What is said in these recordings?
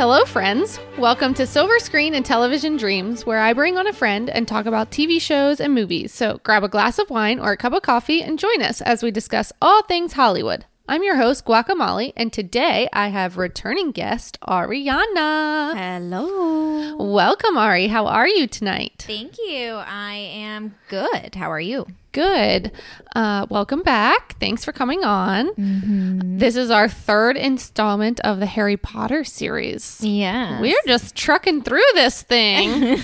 Hello, friends. Welcome to Silver Screen and Television Dreams, where I bring on a friend and talk about TV shows and movies. So grab a glass of wine or a cup of coffee and join us as we discuss all things Hollywood. I'm your host, Guacamole, and today I have returning guest, Ariana. Hello. Welcome, Ari. How are you tonight? Thank you. I am good. How are you? Good. Uh, welcome back. Thanks for coming on. This is our third installment of the Harry Potter series. Yeah. We're just trucking through this thing.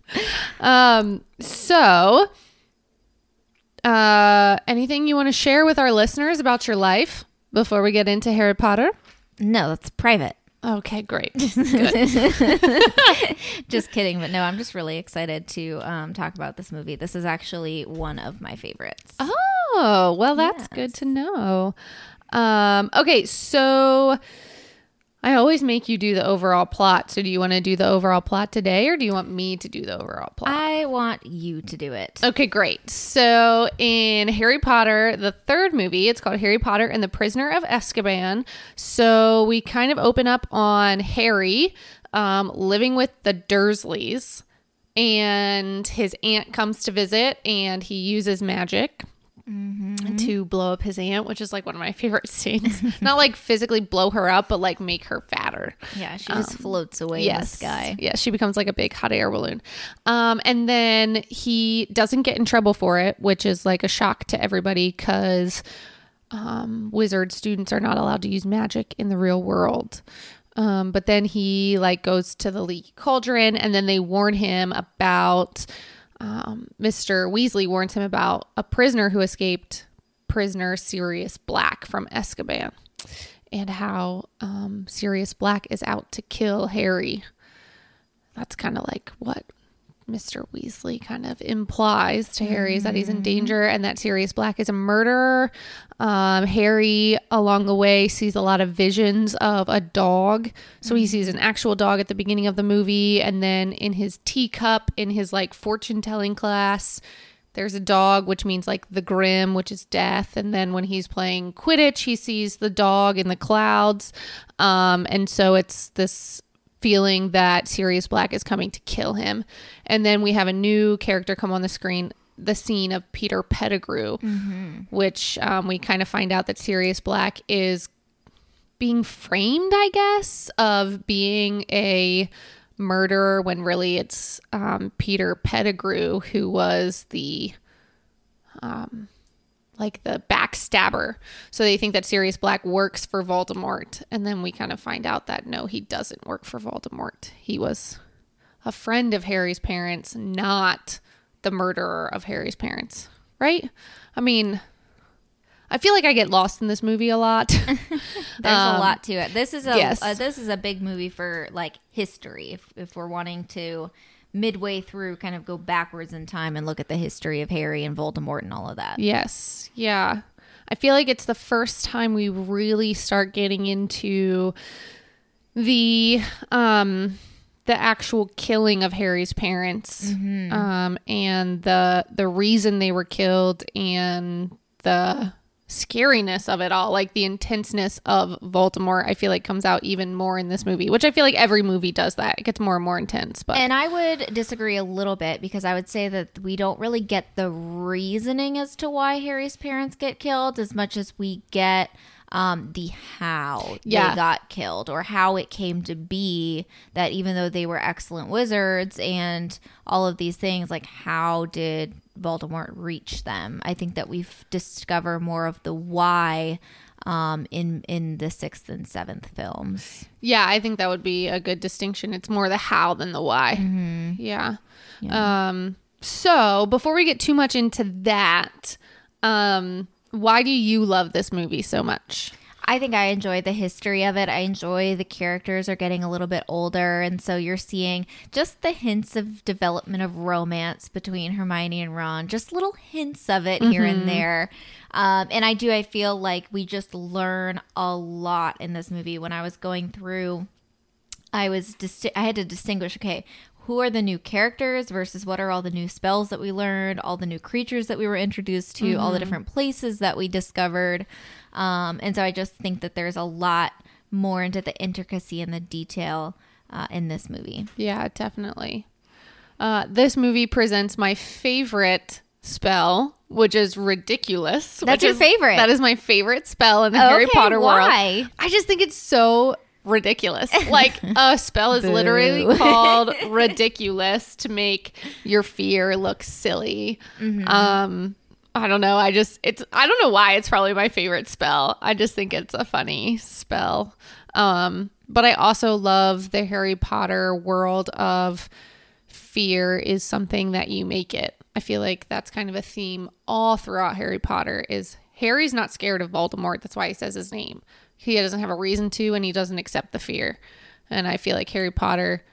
um, so, uh, anything you want to share with our listeners about your life before we get into Harry Potter? No, that's private. Okay, great. Good. Just kidding, but no, I'm just really excited to um, talk about this movie. This is actually one of my favorites. Oh, well, that's good to know. Um, okay, so I always make you do the overall plot. So, do you want to do the overall plot today, or do you want me to do the overall plot? I want you to do it. Okay, great. So in Harry Potter, the third movie, it's called Harry Potter and the Prisoner of Azkaban. So we kind of open up on Harry um, living with the Dursleys, and his aunt comes to visit, and he uses magic. To blow up his aunt, which is like one of my favorite scenes. Not like physically blow her up, but like make her fatter. Yeah, she just floats away in the sky. Yeah, she becomes like a big hot air balloon. Um, and then he doesn't get in trouble for it, which is like a shock to everybody because um, wizard students are not allowed to use magic in the real world. Um, but then he like goes to the leaky cauldron, and then they warn him about um, Mr. Weasley warns him about a prisoner who escaped prisoner Sirius Black from Azkaban and how um, Sirius Black is out to kill Harry. That's kind of like what Mr. Weasley kind of implies to Harry is that he's in danger and that Sirius Black is a murderer. Um, Harry, along the way, sees a lot of visions of a dog. So he sees an actual dog at the beginning of the movie, and then in his teacup, in his like fortune telling class, there's a dog, which means like the grim, which is death. And then when he's playing Quidditch, he sees the dog in the clouds. Um, and so it's this feeling that Sirius Black is coming to kill him. And then we have a new character come on the screen, the scene of Peter Pettigrew, which um, we kind of find out that Sirius Black is being framed, I guess, of being a murderer when really it's um, Peter Pettigrew who was the um, like the backstabber. So they think that Sirius Black works for Voldemort, and then we kind of find out that no, he doesn't work for Voldemort. He was a friend of Harry's parents, not the murderer of Harry's parents. Right? I mean, I feel like I get lost in this movie a lot. There's a lot to it. This is a yes. uh, this is a big movie for like history. If if we're wanting to midway through kind of go backwards in time and look at the history of Harry and Voldemort and all of that. Yes. Yeah. I feel like it's the first time we really start getting into the um the actual killing of Harry's parents um and the the reason they were killed and the scariness of it all like the intenseness of Voldemort I feel like comes out even more in this movie which I feel like every movie does that it gets more and more intense but And I would disagree a little bit because I would say that we don't really get the reasoning as to why Harry's parents get killed as much as we get um, the how Yeah. they got killed or how it came to be that even though they were excellent wizards and all of these things, like how did Voldemort reach them? I think that we've discovered more of the why um, in in the sixth and seventh films. Yeah, I think that would be a good distinction. It's more the how than the why. Yeah. Um so, before we get too much into that, um why do you love this movie so much? I think I enjoy the history of it. I enjoy the characters are getting a little bit older. And so you're seeing just the hints of development of romance between Hermione and Ron, just little hints of it here and there. Um, and I do, I feel like we just learn a lot in this movie. When I was going through, I was, disti- I had to distinguish, okay, who are the new characters versus what are all the new spells that we learned, all the new creatures that we were introduced to, all the different places that we discovered. Um, and so I just think that there's a lot more into the intricacy and the detail uh, in this movie. Yeah, definitely. Uh, this movie presents my favorite spell, which is Riddikulus. That's which your is- favorite? That is my favorite spell in the Harry Okay, Potter why? world. I just think it's so ridiculous. Like a spell is literally called Riddikulus to make your fear look silly. Mm-hmm. Um I don't know. I just it's I don't know why it's probably my favorite spell. I just think it's a funny spell. Um but I also love the Harry Potter world of fear is something that you make it. I feel like that's kind of a theme all throughout Harry Potter is Harry's not scared of Voldemort. That's why he says his name. He doesn't have a reason to and he doesn't accept the fear. And I feel like Harry Potter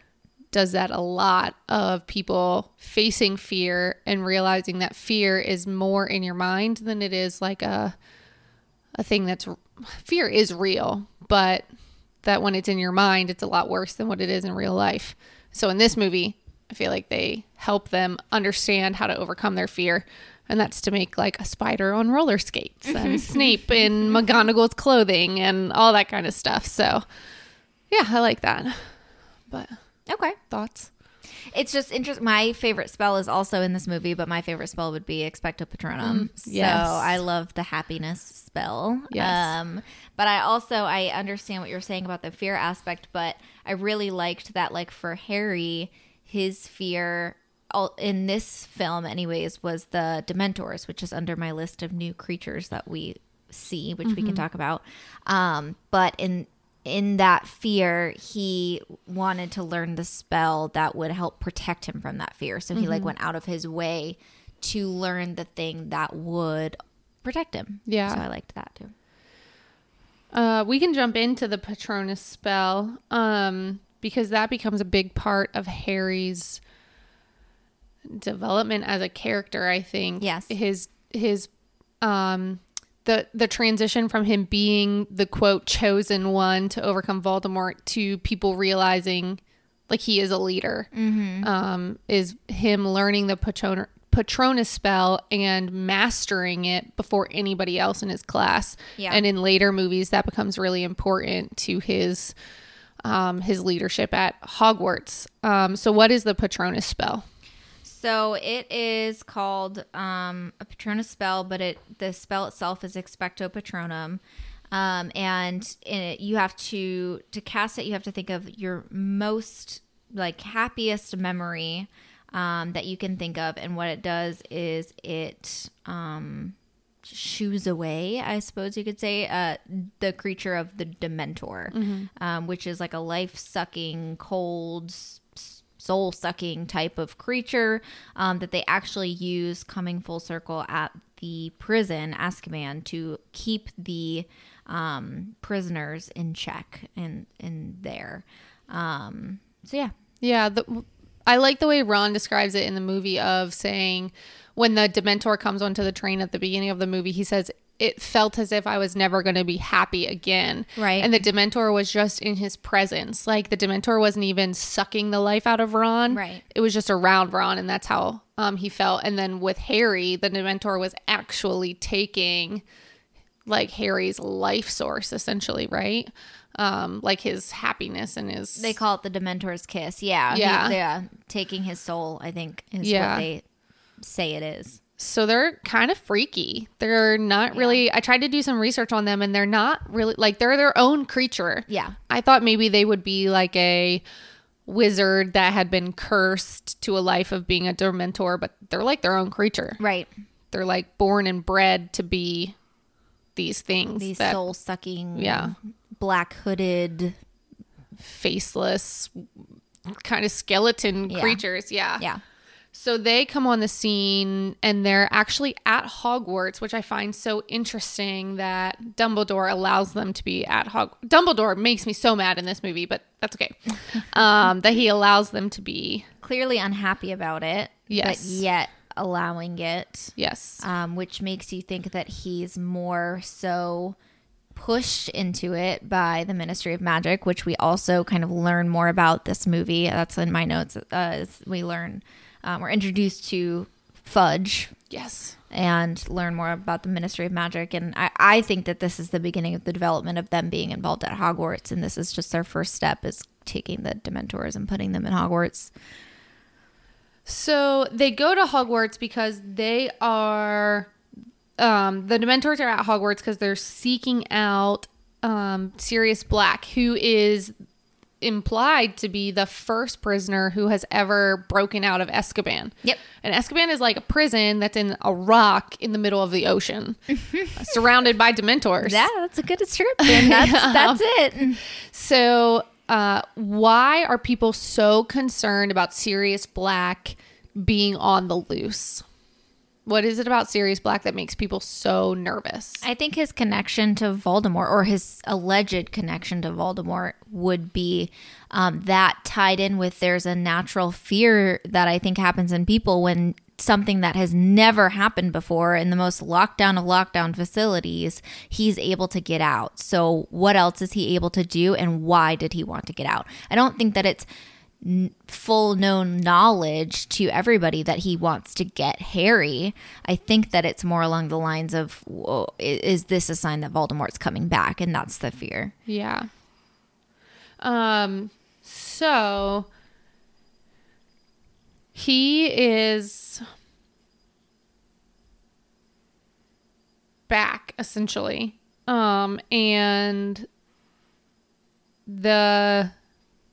does that a lot of people facing fear and realizing that fear is more in your mind than it is like a a thing that's fear is real, but that when it's in your mind, it's a lot worse than what it is in real life. So in this movie, I feel like they help them understand how to overcome their fear. And that's to make like a spider on roller skates and Snape in McGonagall's clothing and all that kind of stuff. So yeah, I like that. But Okay. thoughts? It's just interesting. My favorite spell is also in this movie, but my favorite spell would be Expecto Patronum. yes. So I love the happiness spell. Yes. Um, but I also I understand what you're saying about the fear aspect, but I really liked that like for Harry, his fear all, in this film anyways was the Dementors, which is under my list of new creatures that we see, which we can talk about. Um, but in in that fear, he wanted to learn the spell that would help protect him from that fear. So he like went out of his way to learn the thing that would protect him. Yeah. So I liked that too. Uh, we can jump into the Patronus spell um, because that becomes a big part of Harry's development as a character. I think. Yes. His his um the the transition from him being the quote chosen one to overcome Voldemort to people realizing like he is a leader um, is him learning the Patron- Patronus spell and mastering it before anybody else in his class. Yeah. And in later movies, that becomes really important to his um, his leadership at Hogwarts. Um, so, what is the Patronus spell? So it is called um, a Patronus spell, but it the spell itself is Expecto Patronum. Um, and in it, you have to to cast it. You have to think of your most like happiest memory um, that you can think of, and what it does is it um, shoos away, I suppose you could say, uh, the creature of the Dementor, um, which is like a life sucking, cold, soul sucking type of creature um, that they actually use coming full circle at the prison, Azkaban, to keep the um, prisoners in check in, in there. Um, so, yeah. Yeah, the, I like the way Ron describes it in the movie of saying when the Dementor comes onto the train at the beginning of the movie, he says it felt as if I was never going to be happy again. Right. And the Dementor was just in his presence. Like the Dementor wasn't even sucking the life out of Ron. Right. It was just around Ron, and that's how um, he felt. And then with Harry, the Dementor was actually taking like Harry's life source, essentially, right? Um, like his happiness and his They call it the Dementor's kiss. Yeah. he- Yeah. yeah. Taking his soul, I think, is Yeah. what they say it is. So they're kind of freaky. They're not really. I tried to do some research on them, and they're not really like they're their own creature. Yeah. I thought maybe they would be like a wizard that had been cursed to a life of being a Dementor, but they're like their own creature. Right. They're like born and bred to be these things. These that soul sucking, Yeah. black hooded. faceless kind of skeleton Yeah. creatures. Yeah. Yeah. So they come on the scene and they're actually at Hogwarts, which I find so interesting that Dumbledore allows them to be at Hog. Dumbledore makes me so mad in this movie, but that's okay. um, that he allows them to be. Clearly unhappy about it. Yes. But yet allowing it. Yes. um, which makes you think that he's more so pushed into it by the Ministry of Magic, which we also kind of learn more about this movie. That's in my notes. Uh, as we learn, um, we're introduced to Fudge, Yes. and learn more about the Ministry of Magic. And I, I think that this is the beginning of the development of them being involved at Hogwarts. And this is just their first step is taking the Dementors and putting them in Hogwarts. So they go to Hogwarts because they are um, the Dementors are at Hogwarts because they're seeking out um, Sirius Black, who is implied to be the first prisoner who has ever broken out of Azkaban. Yep. And Azkaban is like a prison that's in a rock in the middle of the ocean, surrounded by Dementors. Yeah, that's a good description. That's, that's it. So, uh, why are people so concerned about Sirius Black being on the loose? What is it about Sirius Black that makes people so nervous? I think his connection to Voldemort, or his alleged connection to Voldemort, would be um, that tied in with there's a natural fear that I think happens in people when something that has never happened before in the most lockdown of lockdown facilities, he's able to get out. So, what else is he able to do, and why did he want to get out? I don't think that it's full known knowledge to everybody that he wants to get Harry. I think that it's more along the lines of, is this a sign that Voldemort's coming back? And that's the fear. Yeah. Um so he is back essentially. Um and the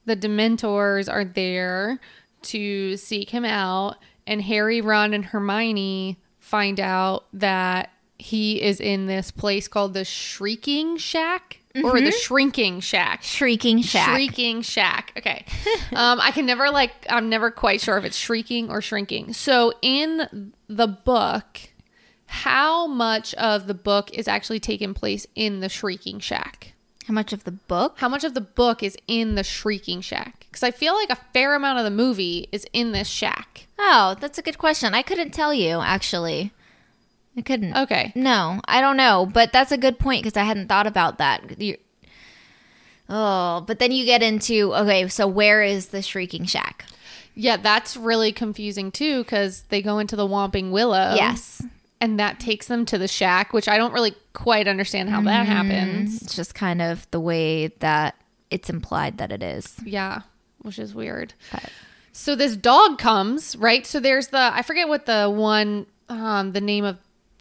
the dementors are there to seek him out and Harry, Ron and Hermione find out that he is in this place called the Shrieking Shack or the Shrinking Shack. Shrieking Shack. Shrieking Shack. Okay. um, I can never like. I'm never quite sure if it's shrieking or shrinking. So in the book, how much of the book is actually taking place in the Shrieking Shack? How much of the book? How much of the book is in the Shrieking Shack? Because I feel like a fair amount of the movie is in this shack. Oh, that's a good question. I couldn't tell you, actually. I couldn't. Okay. No, I don't know, but that's a good point because I hadn't thought about that. You, oh, but then you get into okay, so where is the Shrieking Shack? Yeah, that's really confusing too because they go into the Whomping Willow. yes, And that takes them to the shack, which I don't really quite understand how that happens. it's just kind of the way that it's implied that it is. Yeah, which is weird. But- So this dog comes, right? So there's the I forget what the one um the name of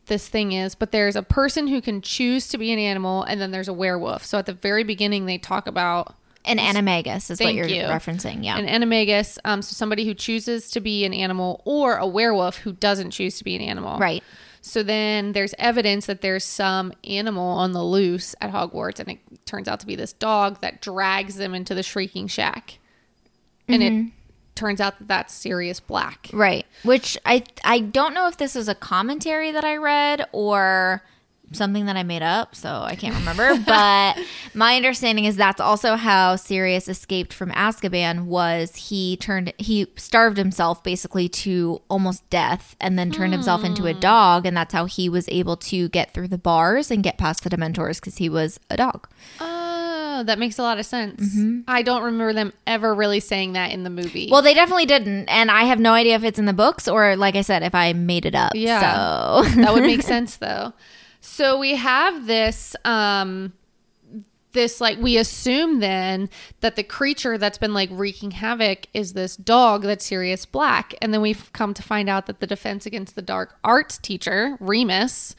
this thing is, but there's a person who can choose to be an animal and then there's a werewolf. So at the very beginning they talk about An animagus is what you're you. referencing. Yeah. an animagus, um so somebody who chooses to be an animal or a werewolf who doesn't choose to be an animal. right. So then there's evidence that there's some animal on the loose at Hogwarts, and it turns out to be this dog that drags them into the Shrieking Shack. And it mm-hmm. turns out that that's Sirius Black. Right. Which I I don't know if this is a commentary that I read or something that I made up, so I can't remember. but my understanding is that's also how Sirius escaped from Azkaban was he turned he starved himself basically to almost death and then turned himself into a hmm. dog and that's how he was able to get through the bars and get past the dementors cuz he was a dog. Oh, that makes a lot of sense. Mm-hmm. I don't remember them ever really saying that in the movie. Well, they definitely didn't and I have no idea if it's in the books or like I said if I made it up. Yeah. So that would make sense though. So we have this um this like we assume then that the creature that's been like wreaking havoc is this dog that's Sirius Black and then we've come to find out that the defense against the dark arts teacher Remus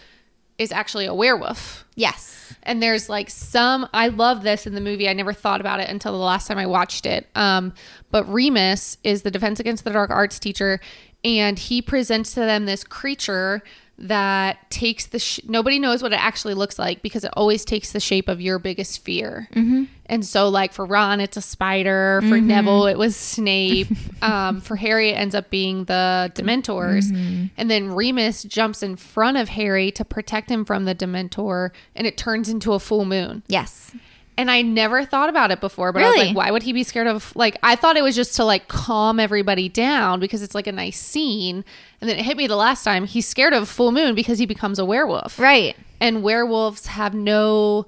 is actually a werewolf. Yes. And there's like some I love this in the movie. I never thought about it until the last time I watched it. Um, but Remus is the Defense Against the Dark Arts teacher, and he presents to them this creature that takes the sh- nobody knows what it actually looks like because it always takes the shape of your biggest fear. Mm-hmm. And so, like for Ron, it's a spider. For Neville, it was Snape. um, for Harry, it ends up being the Dementors. And then Remus jumps in front of Harry to protect him from the Dementor, and it turns into a full moon. Yes. And I never thought about it before, but I was like, why would he be scared of? Like, I thought it was just to like calm everybody down because it's like a nice scene. And then it hit me the last time. He's scared of full moon because he becomes a werewolf. Right. And werewolves have no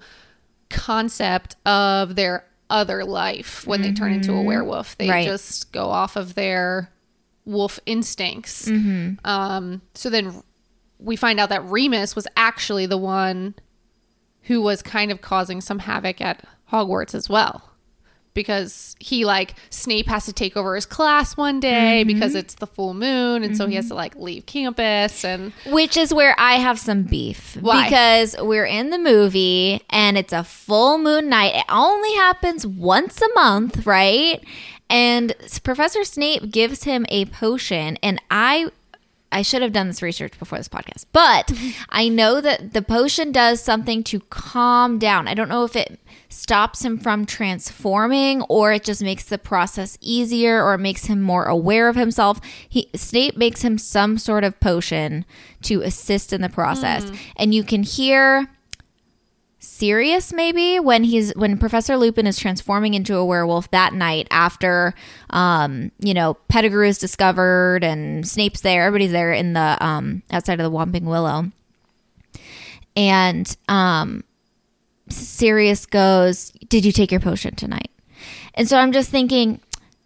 concept of their other life when they turn into a werewolf. They Mm-hmm. Right. just go off of their wolf instincts. Mm-hmm. Um, so then we find out that Remus was actually the one who was kind of causing some havoc at Hogwarts as well. Because he like Snape has to take over his class one day Mm-hmm. because it's the full moon and so he has to like leave campus and Which is where I have some beef. Why? Because we're in the movie and it's a full moon night. It only happens once a month, right? And Professor Snape gives him a potion and I I should have done this research before this podcast. But I know that the potion does something to calm down. I don't know if it stops him from transforming or it just makes the process easier or it makes him more aware of himself. He Snape makes him some sort of potion to assist in the process. Mm. And you can hear Sirius maybe when he's when Professor Lupin is transforming into a werewolf that night after um you know Pettigrew is discovered and Snape's there everybody's there in the um outside of the Whomping Willow. And um Sirius goes did you take your potion tonight? And so I'm just thinking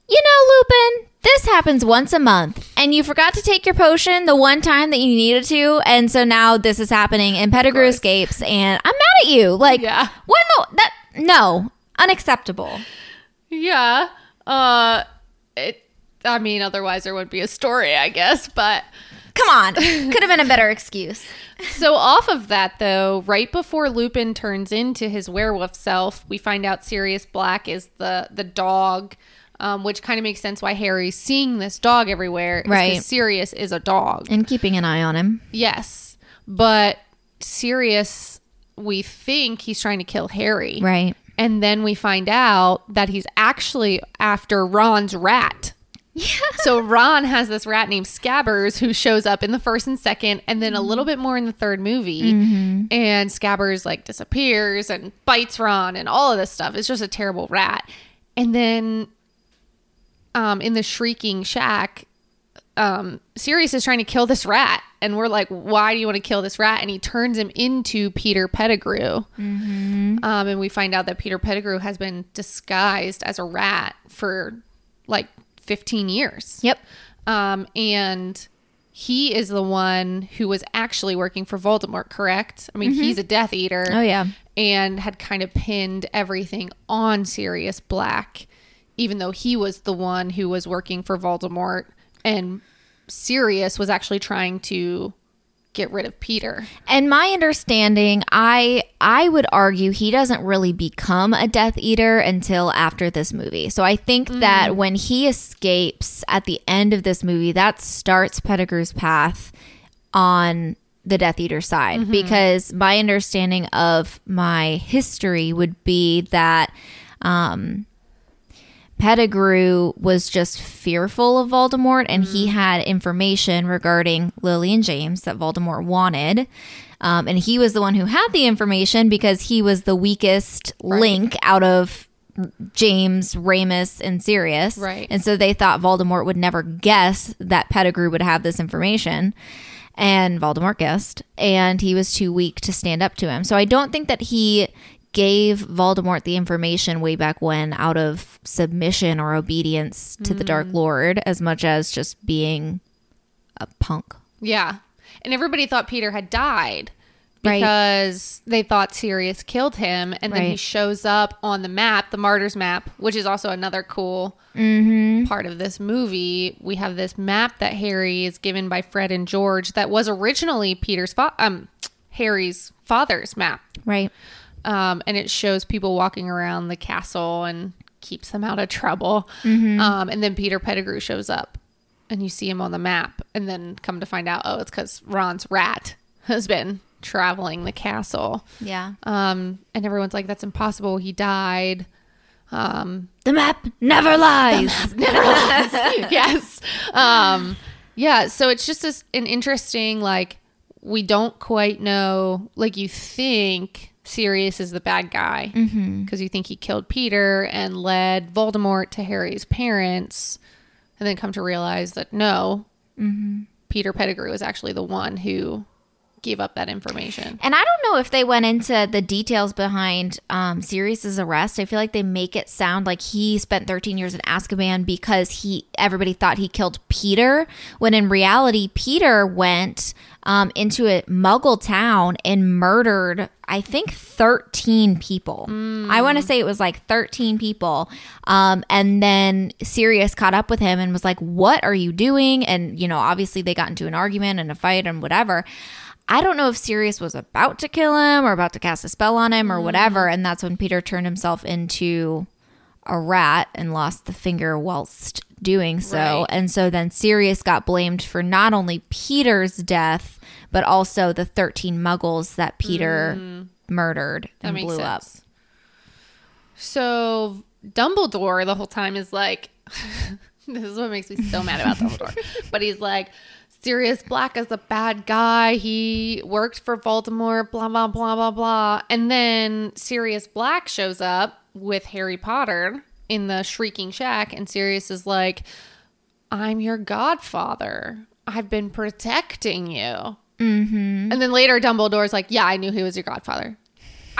you know Lupin this happens once a month and you forgot to take your potion the one time that you needed to and so now this is happening and Pettigrew escapes and I'm mad at you like Yeah. what no that no unacceptable Yeah. Uh it I mean otherwise there wouldn't be a story, I guess, but come on could have been a better excuse so off of that though, right before Lupin turns into his werewolf self, we find out Sirius Black is the the dog. Um, which kind of makes sense why Harry's seeing this dog everywhere. Right. Sirius is a dog. and keeping an eye on him Yes. But Sirius, we think he's trying to kill Harry. right And then we find out that he's actually after Ron's rat. yeah So Ron has this rat named Scabbers who shows up in the first and second, and then a little bit more in the third movie. And Scabbers like disappears and bites Ron and all of this stuff. It's just a terrible rat. And then um, in the shrieking shack, um, Sirius is trying to kill this rat, and we're like, "Why do you want to kill this rat?" And he turns him into Peter Pettigrew. Um, and we find out that Peter Pettigrew has been disguised as a rat for like 15 years. yep Um, and he is the one who was actually working for Voldemort, correct? I mean, he's a Death Eater. oh yeah And had kind of pinned everything on Sirius Black, even though he was the one who was working for Voldemort. And Sirius was actually trying to get rid of Peter. And my understanding, I I would argue he doesn't really become a Death Eater until after this movie. So I think that when he escapes at the end of this movie, that starts Pettigrew's path on the Death Eater side. Because my understanding of my history would be that um, Pettigrew was just fearful of Voldemort and he had information regarding Lily and James that Voldemort wanted. Um, and he was the one who had the information because he was the weakest link out of James, Remus, and Sirius. Right. And so they thought Voldemort would never guess that Pettigrew would have this information. And Voldemort guessed, and he was too weak to stand up to him. So I don't think that he gave Voldemort the information way back when out of submission or obedience to the Dark Lord as much as just being a punk. Yeah. And everybody thought Peter had died Right. because they thought Sirius killed him. And then he shows up on the map, the Marauder's map, which is also another cool Mm-hmm. part of this movie. We have this map that Harry is given by Fred and George that was originally Peter's fa- um Harry's father's map. Right. Um, and it shows people walking around the castle and keeps them out of trouble. Mm-hmm. Um, and then Peter Pettigrew shows up and you see him on the map. And then come to find out, oh, it's because Ron's rat has been traveling the castle. Yeah. Um, and everyone's like, that's impossible. He died. Um, The map never lies. never lies. yes. Um, yeah. So it's just this, an interesting, like, we don't quite know. Like, you think Sirius is the bad guy mm-hmm. because you think he killed Peter and led Voldemort to Harry's parents, and then come to realize that no, mm-hmm. Peter Pettigrew is actually the one who gave up that information. And I don't know if they went into the details behind um, Sirius's arrest. I feel like they make it sound like he spent 13 years in Azkaban because he everybody thought he killed Peter, when in reality Peter went um, into a Muggle town and murdered, I think, 13 people. I want to say it was like 13 people. Um, and then Sirius caught up with him and was like, "What are you doing?" And you know, obviously they got into an argument and a fight and whatever. I don't know if Sirius was about to kill him or about to cast a spell on him or mm. whatever. And that's when Peter turned himself into a rat and lost the finger whilst doing so. Right. And so then Sirius got blamed for not only Peter's death, but also the 13 muggles that Peter mm. murdered and blew up. So Dumbledore the whole time is like, this is what makes me so mad about Dumbledore. but he's like, Sirius Black is a bad guy. He worked for Voldemort, blah, blah, blah, blah, blah. And then Sirius Black shows up with Harry Potter in the Shrieking Shack. And Sirius is like, I'm your godfather. I've been protecting you. Mm-hmm. And then later, Dumbledore's like, Yeah, I knew he was your godfather.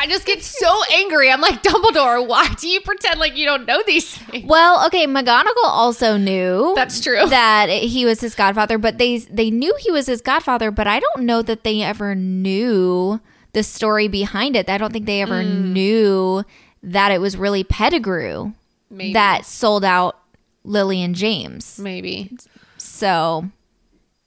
I just get so angry. I'm like, Dumbledore, why do you pretend like you don't know these things? Well, okay, McGonagall also knew That's true. that he was his godfather, but they they knew he was his godfather, but I don't know that they ever knew the story behind it. I don't think they ever Mm. knew that it was really Pettigrew Maybe. that sold out Lily and James. Maybe. So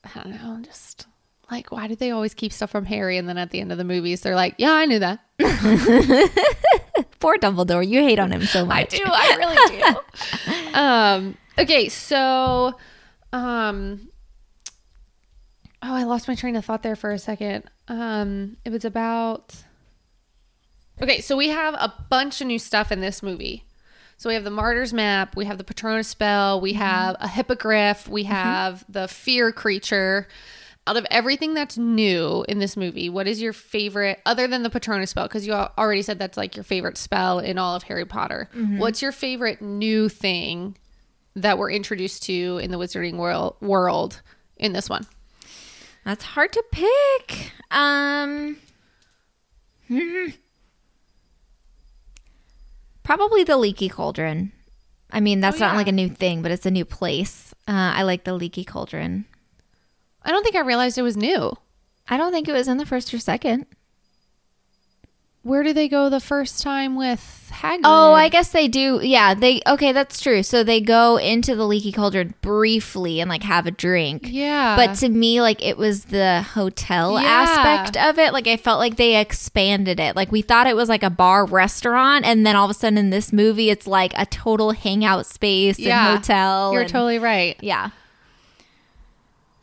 I don't know. Just like, why did they always keep stuff from Harry? And then at the end of the movies, they're like, Yeah, I knew that. poor Dumbledore, you hate on him so much. I do. I really do. um, okay. So, um, oh, I lost my train of thought there for a second. Um, it was about. Okay, so we have a bunch of new stuff in this movie. So we have the Marauder's map, we have the Patronus spell, we have a hippogriff, we have the fear creature. Out of everything that's new in this movie, what is your favorite other than the Patronus spell? Because you already said that's like your favorite spell in all of Harry Potter. What's your favorite new thing that we're introduced to in the Wizarding world world in this one? That's hard to pick. Um hmm. Probably the leaky cauldron. I mean, that's Oh, not like a new thing, but it's a new place. Uh, I like the leaky cauldron. I don't think I realized it was new. I don't think it was in the first or second. Where do they go the first time with Hagrid? Oh, I guess they do. Yeah, they okay, that's true. So they go into the leaky cauldron briefly and like have a drink. yeah. But to me, like it was the hotel Yeah. aspect of it. Like I felt like they expanded it. Like we thought it was like a bar restaurant, and then all of a sudden in this movie, it's like a total hangout space Yeah. and hotel. you're and- totally right. yeah.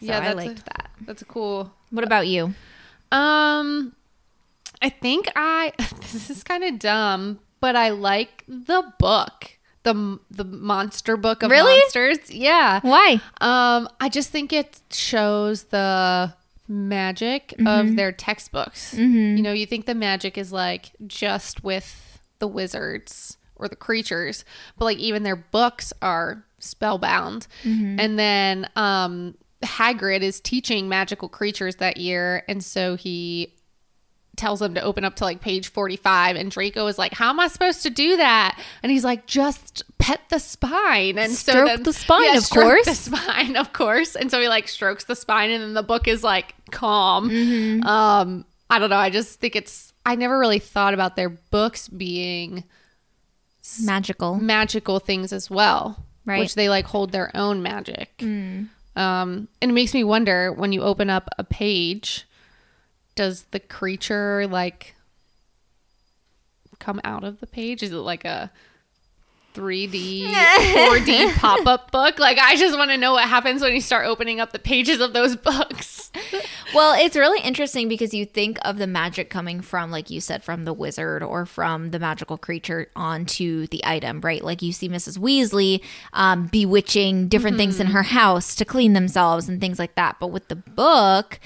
So yeah, I that's liked a, that. That's cool. What about you? Um, I think I. This is kind of dumb, but I like the book, the the monster book of Really? monsters. Yeah. Why? Um, I just think it shows the magic of their textbooks. You know, you think the magic is like just with the wizards or the creatures, but like even their books are spellbound. And then um Hagrid is teaching magical creatures that year, and so he tells them to open up to like page 45 and Draco is like how am I supposed to do that and he's like just pet the spine and so Stroke then, the spine, of stroke course. the spine of course and so he like strokes the spine and then the book is like calm Mm-hmm. um I don't know I just think it's I never really thought about their books being Magical. magical things as well Right. which they like hold their own magic um and it makes me wonder when you open up a page does the creature like come out of the page? Is it like a 3d 4d pop-up book? Like i just want to know what happens when you start opening up the pages of those books Well, it's really interesting because you think of the magic coming from, like you said, from the wizard or from the magical creature onto the item, right? Like you see Mrs. Weasley um, bewitching different things in her house to clean themselves and things like that. But with the book,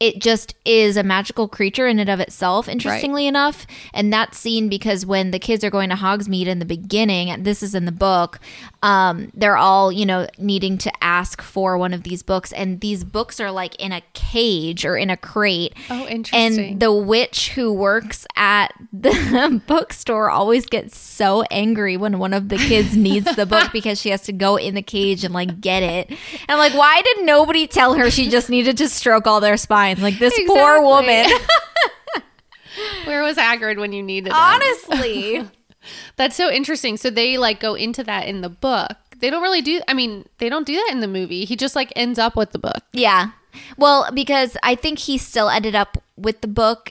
it just is a magical creature in and of itself, interestingly enough. And that's seen because when the kids are going to Hogsmeade in the beginning, and this is in the book, um, they're all, you know, needing to ask for one of these books. And these books are like in a cage or in a crate. Oh, interesting. And the witch who works at the bookstore always gets so angry when one of the kids needs the book because she has to go in the cage and like get it. And I'm like, why did nobody tell her she just needed to stroke all their spines? Like this poor woman. Where was Hagrid when you needed him? Honestly. That's so interesting. So they like go into that in the book. They don't really do. I mean, they don't do that in the movie. He just like ends up with the book. yeah. Well, because I think he still ended up with the book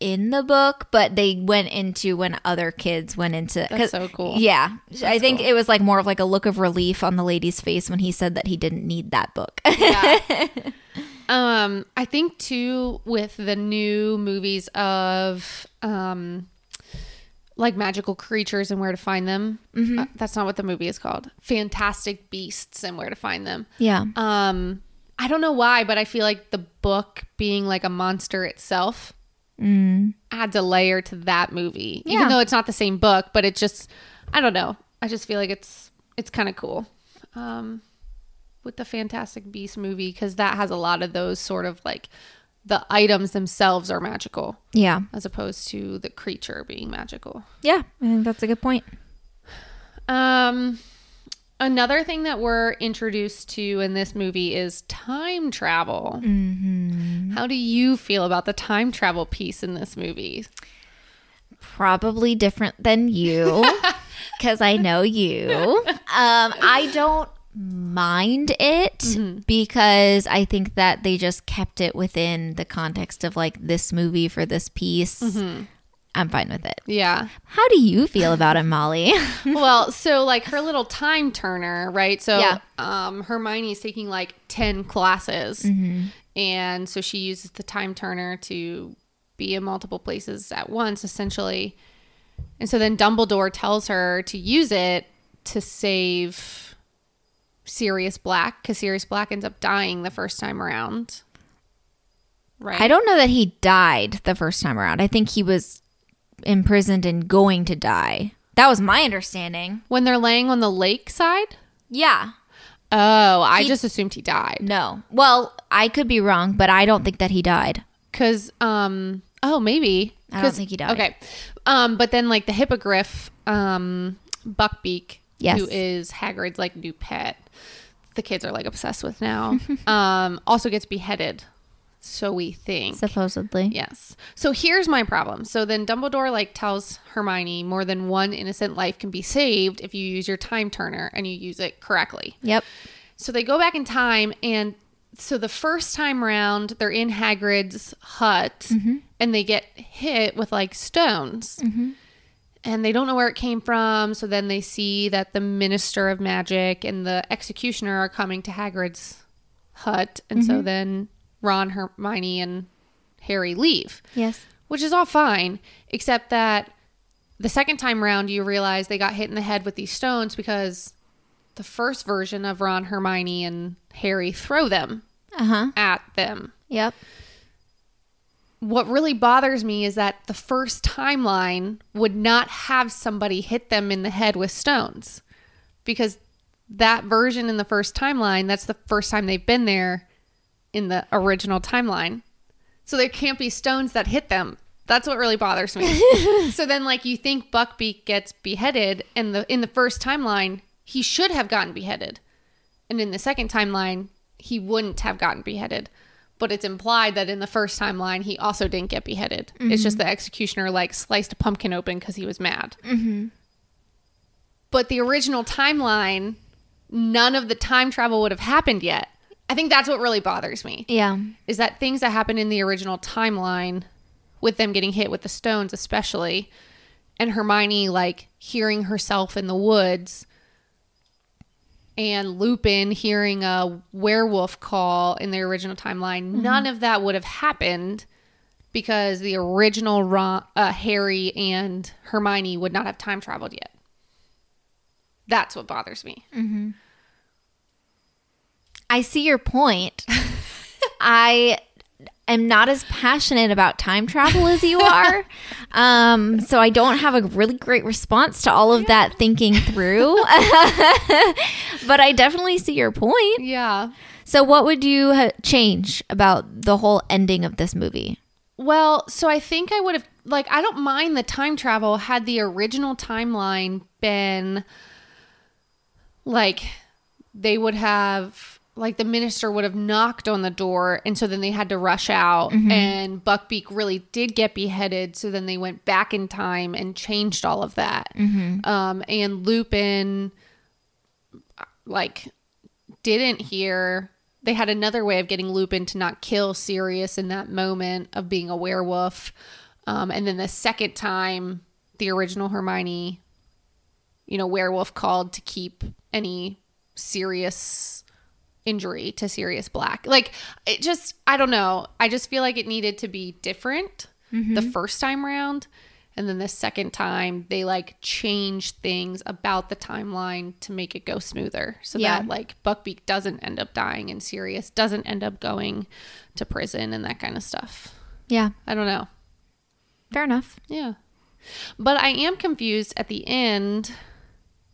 in the book, but they went into when other kids went into. That's so cool. Yeah, I think cool. it was like more of like a look of relief on the lady's face when he said that he didn't need that book. Um, I think too with the new movies of um, like magical creatures and where to find them. Uh, that's not what the movie is called. Fantastic beasts and where to find them. yeah, Um, I don't know why, but I feel like the book being like a monster itself adds a layer to that movie. Yeah. Even though it's not the same book, but it just I don't know. I just feel like it's it's kind of cool. Um with the Fantastic Beast movie cuz that has a lot of those sort of like the items themselves are magical yeah, as opposed to the creature being magical. yeah. I think that's a good point. Um, another thing that we're introduced to in this movie is time travel. How do you feel about the time travel piece in this movie? Probably different than you, because I know you. Um, I don't mind it mm-hmm. because I think that they just kept it within the context of like this movie for this piece. Mm-hmm. I'm fine with it. Yeah. How do you feel about it, Molly? well, so like her little time turner, right? So Yeah. um Hermione's taking like 10 classes. Mm-hmm. And so she uses the time turner to be in multiple places at once essentially. And so then Dumbledore tells her to use it to save Sirius Black cuz Sirius Black ends up dying the first time around. Right? I don't know that he died the first time around. I think he was imprisoned and going to die. That was my understanding. when they're laying on the lake side? Yeah. Oh, I He- just assumed he died. No. Well, I could be wrong, but I don't think that he died. Cause um oh maybe I don't think he died. Okay, um but then like the hippogriff um Buckbeak Yes. who is Hagrid's like new pet the kids are like obsessed with now. Um also gets beheaded. So we think. Supposedly. yes. So here's my problem. So then Dumbledore like tells Hermione more than one innocent life can be saved if you use your time turner and you use it correctly. Yep. so they go back in time, and so the first time round, they're in Hagrid's hut, and they get hit with like stones, and they don't know where it came from. So then they see that the Minister of Magic and the Executioner are coming to Hagrid's hut, and so then Ron, Hermione, and Harry leave Yes. which is all fine, except that the second time round you realize they got hit in the head with these stones because the first version of Ron, Hermione, and Harry throw them Uh huh. at them. Yep. What really bothers me is that the first timeline would not have somebody hit them in the head with stones because that version in the first timeline, that's the first time they've been there in the original timeline. So there can't be stones that hit them. That's what really bothers me. so then like you think Buckbeak gets beheaded and the in the first timeline, he should have gotten beheaded. And in the second timeline, he wouldn't have gotten beheaded. But it's implied that in the first timeline, he also didn't get beheaded. It's just mm-hmm. the executioner like sliced a pumpkin open because he was mad. Mm-hmm. But the original timeline, none of the time travel would have happened yet. I think that's what really bothers me Yeah. is that things that happened in the original timeline with them getting hit with the stones especially and Hermione like hearing herself in the woods and Lupin hearing a werewolf call in the original timeline none of that would have happened because the original Ron, uh, Harry and Hermione would not have time traveled yet. That's what bothers me. I see your point. I am not as passionate about time travel as you are. Um, so I don't have a really great response to all of that thinking through. but I definitely see your point. Yeah. So, what would you ha- change about the whole ending of this movie? Well, so I think I would have like I don't mind the time travel had the original timeline been like they would have like the minister would have knocked on the door and so then they had to rush out and Buckbeak really did get beheaded so then they went back in time and changed all of that. Um and Lupin like didn't hear they had another way of getting Lupin to not kill Sirius in that moment of being a werewolf. Um, and then the second time, the original Hermione, you know, werewolf called to keep any serious injury to Sirius Black. Like, it just, I don't know. I just feel like it needed to be different mm-hmm. the first time round. And then the second time, they like changed things about the timeline to make it go smoother. So Yeah. that like Buckbeak doesn't end up dying and Sirius doesn't end up going to prison and that kind of stuff. Yeah, I don't know. fair enough. Yeah. But I am confused at the end.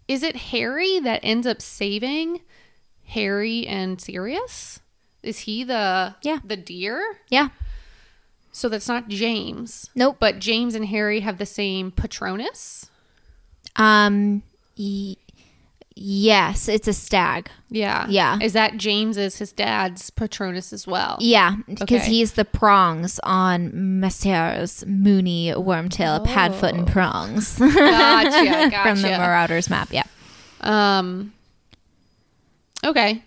Is it Harry that ends up saving Harry and Sirius? Is he the Yeah. the deer? Yeah. So that's not James. Nope. But James and Harry have the same Patronus. Um. Y- yes, it's a stag. Yeah. Yeah. Is that James is his dad's Patronus as well? Yeah, because Okay. he's the prongs on Messrs Moony Wormtail Padfoot and Prongs Gotcha. Gotcha. from the Marauder's map. Yeah. Um. Okay.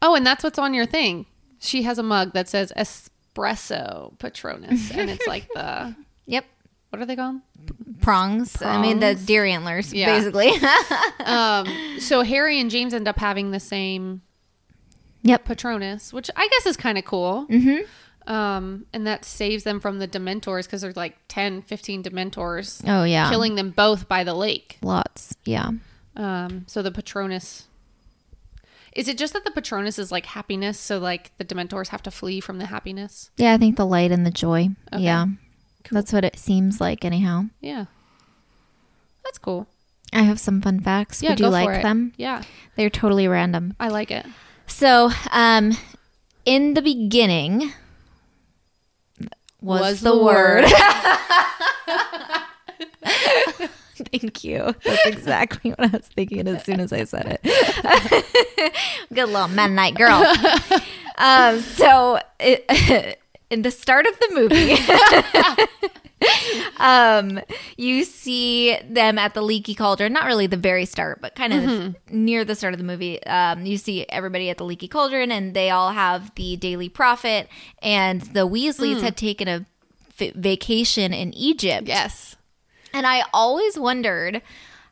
Oh, and that's what's on your thing. She has a mug that says espresso Patronus, and it's like the Yep. what are they called? Prongs. I mean the deer antlers, Yeah. basically. Um. So Harry and James end up having the same yep. Patronus, which I guess is kind of cool. Mm-hmm. Um, and that saves them from the Dementors because there's like 10, 15 Dementors Oh yeah. killing them both by the lake. lots. Yeah. Um, so the Patronus. Is it just that the Patronus is like happiness? So like the Dementors have to flee from the happiness? Yeah, I think the light and the joy. Okay. Yeah. That's what it seems like anyhow. Yeah. That's cool. I have some fun facts. Yeah, Would you like them? Yeah. They're totally random. I like it. So, um, in the beginning was, Was the, the word. word. Thank you. That's exactly what I was thinking as soon as I said it. Good little Mennonite girl. um, so, it, in the start of the movie, um, you see them at the leaky cauldron. Not really the very start, but kind of near the start of the movie. Um, you see everybody at the leaky cauldron, and they all have the daily prophet. And the Weasleys had taken a vacation in Egypt. Yes. And I always wondered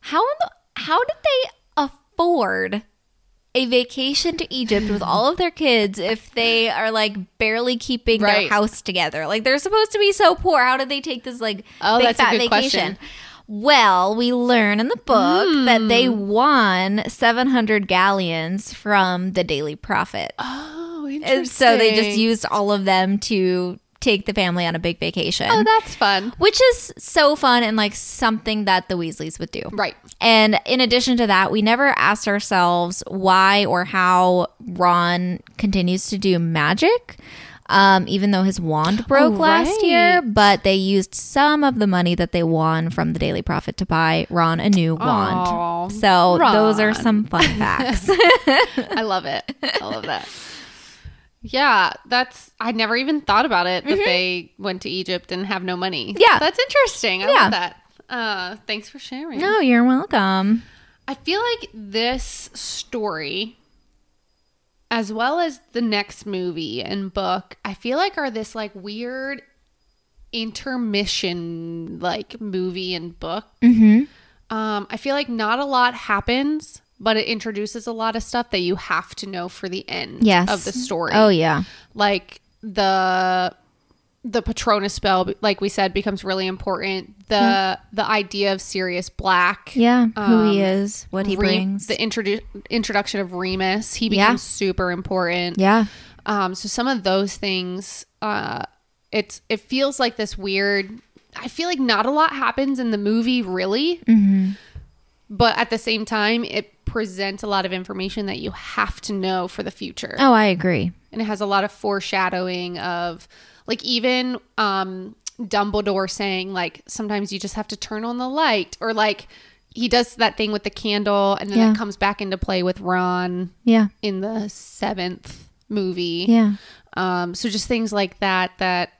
how in the, how did they afford a vacation to Egypt with all of their kids if they are like barely keeping their house together? Like they're supposed to be so poor. How did they take this like Oh, big fat vacation? question. Well, we learn in the book that they Hmm. won 700 galleons from the Daily Prophet. Oh, interesting. And so they just used all of them to take the family on a big vacation. Oh, that's fun. which is so fun and like something that the Weasleys would do. Right. And in addition to that, we never asked ourselves why or how Ron continues to do magic. Um, even though his wand broke last year, but they used some of the money that they won from the Daily Prophet to buy Ron a new wand. Aw, So those are some fun facts. I love it. I love that. Yeah, that's I never even thought about it that they went to Egypt and have no money. Mm-hmm. Yeah. That's interesting. I Yeah. love that. Uh thanks for sharing. no, you're welcome. I feel like this story as well as the next movie and book, I feel like are this like weird intermission like movie and book. Mm-hmm. Um, I feel like not a lot happens, but it introduces a lot of stuff that you have to know for the end Yes. of the story. Oh yeah. Like the the Patronus spell, like we said, becomes really important. The the idea of Sirius Black. Yeah. Who he Um, is, what he Re- brings. The introdu- introduction of Remus, he Yeah. becomes super important. yeah. Um, so some of those things uh it's it feels like this weird I feel like not a lot happens in the movie really. But at the same time it presents a lot of information that you have to know for the future. Oh, I agree. And it has a lot of foreshadowing of like even um Dumbledore saying like sometimes you just have to turn on the light or like he does that thing with the candle and then Yeah. it comes back into play with Ron Yeah. in the seventh movie. Yeah. Um, so just things like that that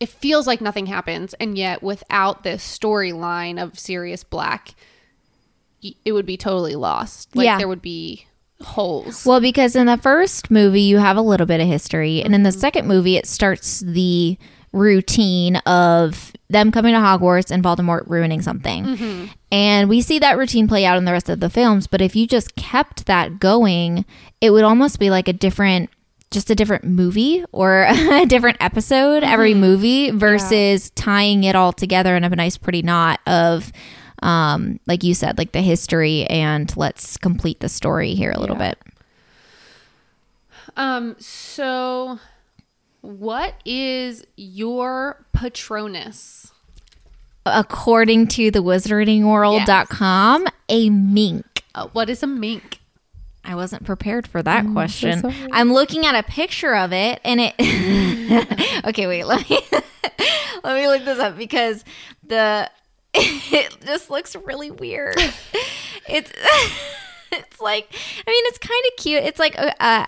it feels like nothing happens, and yet without this storyline of Sirius Black, it would be totally lost. Like Yeah. there would be holes. Well, because in the first movie, you have a little bit of history. And in the mm-hmm. second movie, it starts the routine of them coming to Hogwarts and Voldemort ruining something. Mm-hmm. And we see that routine play out in the rest of the films. But if you just kept that going, it would almost be like a different. Just a different movie or a different episode every mm-hmm. movie versus tying it all together in a nice, pretty knot of, um, like you said, like the history and let's complete the story here a little Yeah. bit. um, so what is your Patronus? according to the wizardingworld.com, a mink. Uh, what is a mink? I wasn't prepared for that question. sorry. I'm looking at a picture of it and it Okay, wait, let me let me look this up because the it just looks really weird. It's it's like I mean it's kind of cute. It's like a,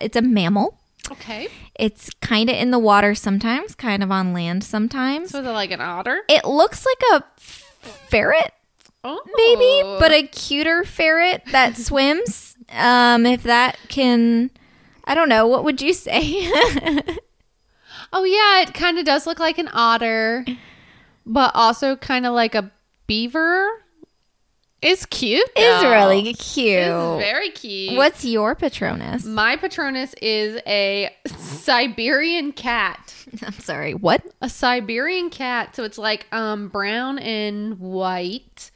it's a mammal. Okay, It's kind of in the water sometimes, kind of on land sometimes. so is it like an otter? It looks like a ferret Oh, maybe, but a cuter ferret that swims. Um, if that can, I don't know. What would you say? Oh yeah, it kind of does look like an otter, but also kind of like a beaver. It's cute. It's really cute. It's very cute. What's your Patronus? my Patronus is a Siberian cat. I'm sorry. What? A Siberian cat. So it's like um brown and white.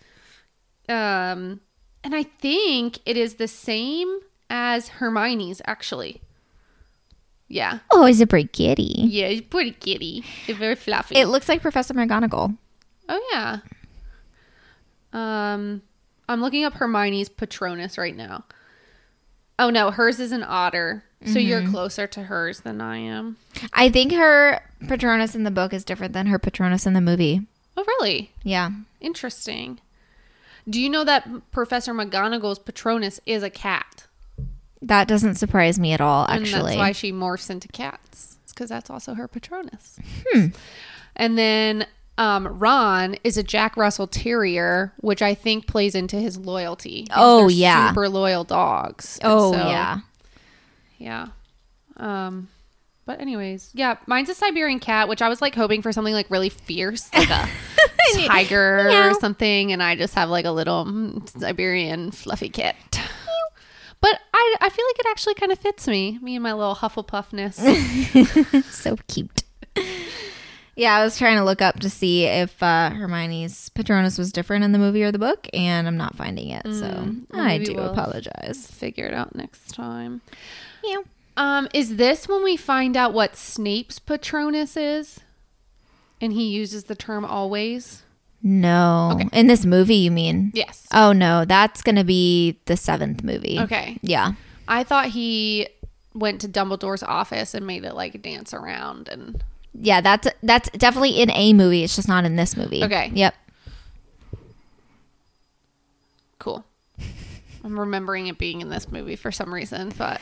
Um and I think it is the same as Hermione's actually. Yeah. Oh, it's a pretty kitty. Yeah, it's pretty kitty. It's very fluffy. It looks like Professor McGonagall. Oh yeah. Um, I'm looking up Hermione's Patronus right now. Oh no, hers is an otter. So you're closer to hers than I am. I think her Patronus in the book is different than her Patronus in the movie. Oh really? Yeah. Interesting. Do you know that Professor McGonagall's Patronus is a cat? That doesn't surprise me at all, And actually. that's why she morphs into cats. Because that's also her Patronus. Hmm. And then um, Ron is a Jack Russell Terrier, which I think plays into his loyalty. Oh, yeah. super loyal dogs. Oh, so- yeah. yeah. Um, but anyways, yeah, mine's a Siberian cat, which I was like hoping for something like really fierce, like a tiger Meow. or something, and I just have like a little mm, Siberian fluffy cat. But I, I feel like it actually kind of fits me, me and my little Hufflepuffness. so cute. Yeah, I was trying to look up to see if uh, Hermione's Patronus was different in the movie or the book, and I'm not finding it. So Mm, I do we'll- apologize. Figure it out next time. Yeah. Um, is this when we find out what Snape's Patronus is? And he uses the term always? No. Okay. In this movie, you mean? Yes. Oh, no. That's going to be the seventh movie. Okay. Yeah. I thought he went to Dumbledore's office and made it like dance around and Yeah, that's that's definitely in a movie. It's just not in this movie. Okay. Yep. cool. I'm remembering it being in this movie for some reason, but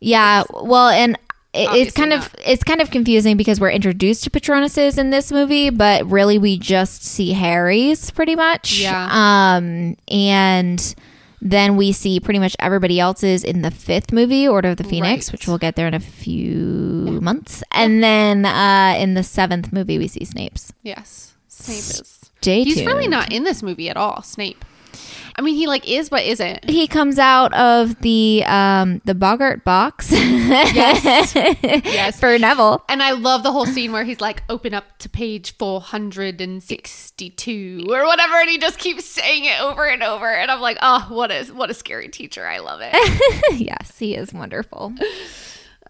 Yeah. Well, and it's kind of it's kind of confusing because we're introduced to Patronuses in this movie, but really we just see Harry's pretty much. Yeah. Um, and then we see pretty much everybody else's in the fifth movie, Order of the Phoenix, Right. which we'll get there in a few months, and then uh, in the seventh movie we see Snape's. yes, Snape is. Stay He's really not in this movie at all, Snape. I mean, he like is but isn't. He comes out of the um the Boggart box. Yes. Yes. For Neville. And I love the whole scene where he's like, open up to page 462 or whatever. And he just keeps saying it over and over. And I'm like, oh, what is what a scary teacher. I love it. yes, he is wonderful.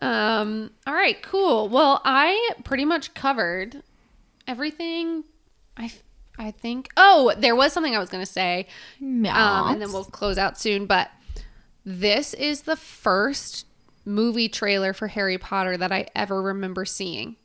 Um, all right, cool. Well, I pretty much covered everything. I I think. Oh, there was something I was gonna say, um, and then we'll close out soon. But this is the first movie trailer for Harry Potter that I ever remember seeing,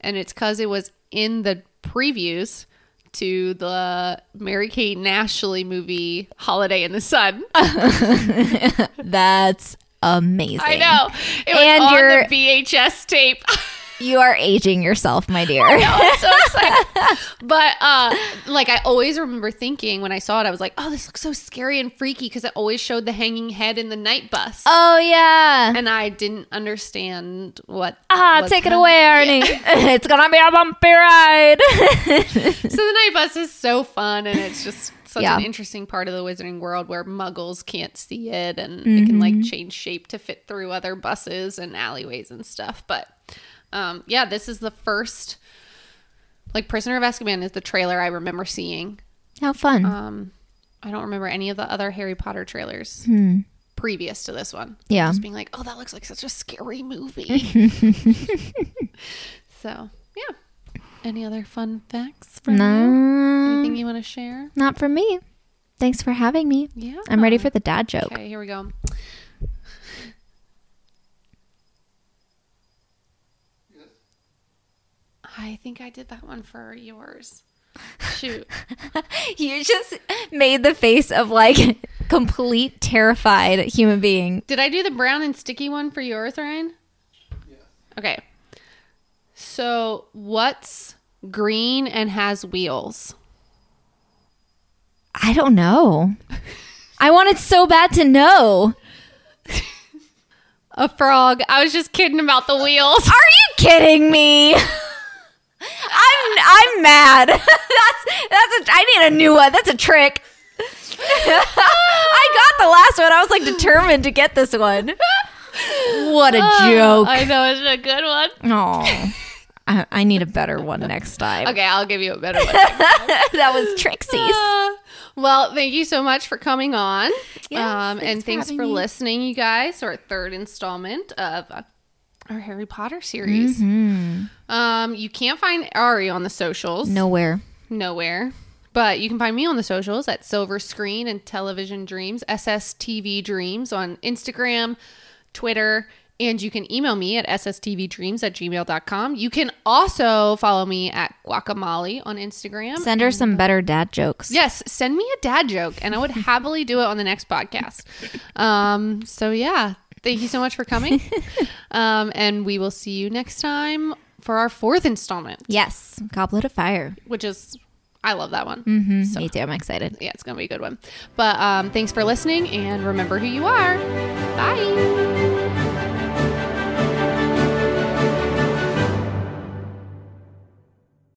and it's because it was in the previews to the Mary Kate and Ashley movie Holiday in the Sun. That's amazing. I know. It was And on you're- the VHS tape. You are aging yourself, my dear. I'm so excited. but uh like I always remember thinking when I saw it, I was like, oh, this looks so scary and freaky because it always showed the hanging head in the night bus. Oh yeah. And I didn't understand what Ah, was take it away, Ernie. it's gonna be a bumpy ride. So the night bus is so fun and it's just such Yeah. an interesting part of the wizarding world where muggles can't see it and it can like change shape to fit through other buses and alleyways and stuff. But um yeah, this is the first like Prisoner of Azkaban is the trailer I remember seeing. How fun. Um I don't remember any of the other Harry Potter trailers previous to this one. Yeah. Just being like, "Oh, that looks like such a scary movie." so, yeah. Any other fun facts from you? no, Anything you want to share? not for me. Thanks for having me. Yeah. I'm ready for the dad joke. Okay, here we go. I think I did that one for yours. Shoot. You just made the face of like complete terrified human being. Did I do the brown and sticky one for yours, Ryan? Okay. So, what's green and has wheels? I don't know. I wanted so bad to know. A frog. I was just kidding about the wheels. Are you kidding me? I'm mad. that's that's a I need a new one. That's a trick. I got the last one. I was like determined to get this one. What a joke. I know it's a good one. Oh. I, I need a better one next time. Okay, I'll give you a better one. that was Trixie's. Uh, well, thank you so much for coming on. Yes, um, thanks and for thanks for me. listening, you guys, our third installment of uh, our Harry Potter series. Mm-hmm. Um, you can't find Ari on the socials. Nowhere. nowhere. But you can find me on the socials at Silver Screen and Television Dreams, SSTV Dreams on Instagram, Twitter, and you can email me at sstvdreams at gmail.com. You can also follow me at Guacamole on Instagram. Send her some better dad jokes. Yes, send me a dad joke, and I would happily do it on the next podcast. Um, so yeah, thank you so much for coming, um, and we will see you next time for our fourth installment, Yes. Goblet of Fire. which is I love that one. Mm-hmm. So- Me too. I'm excited. Yeah, it's gonna be a good one. But um, thanks for listening, and remember who you are. Bye.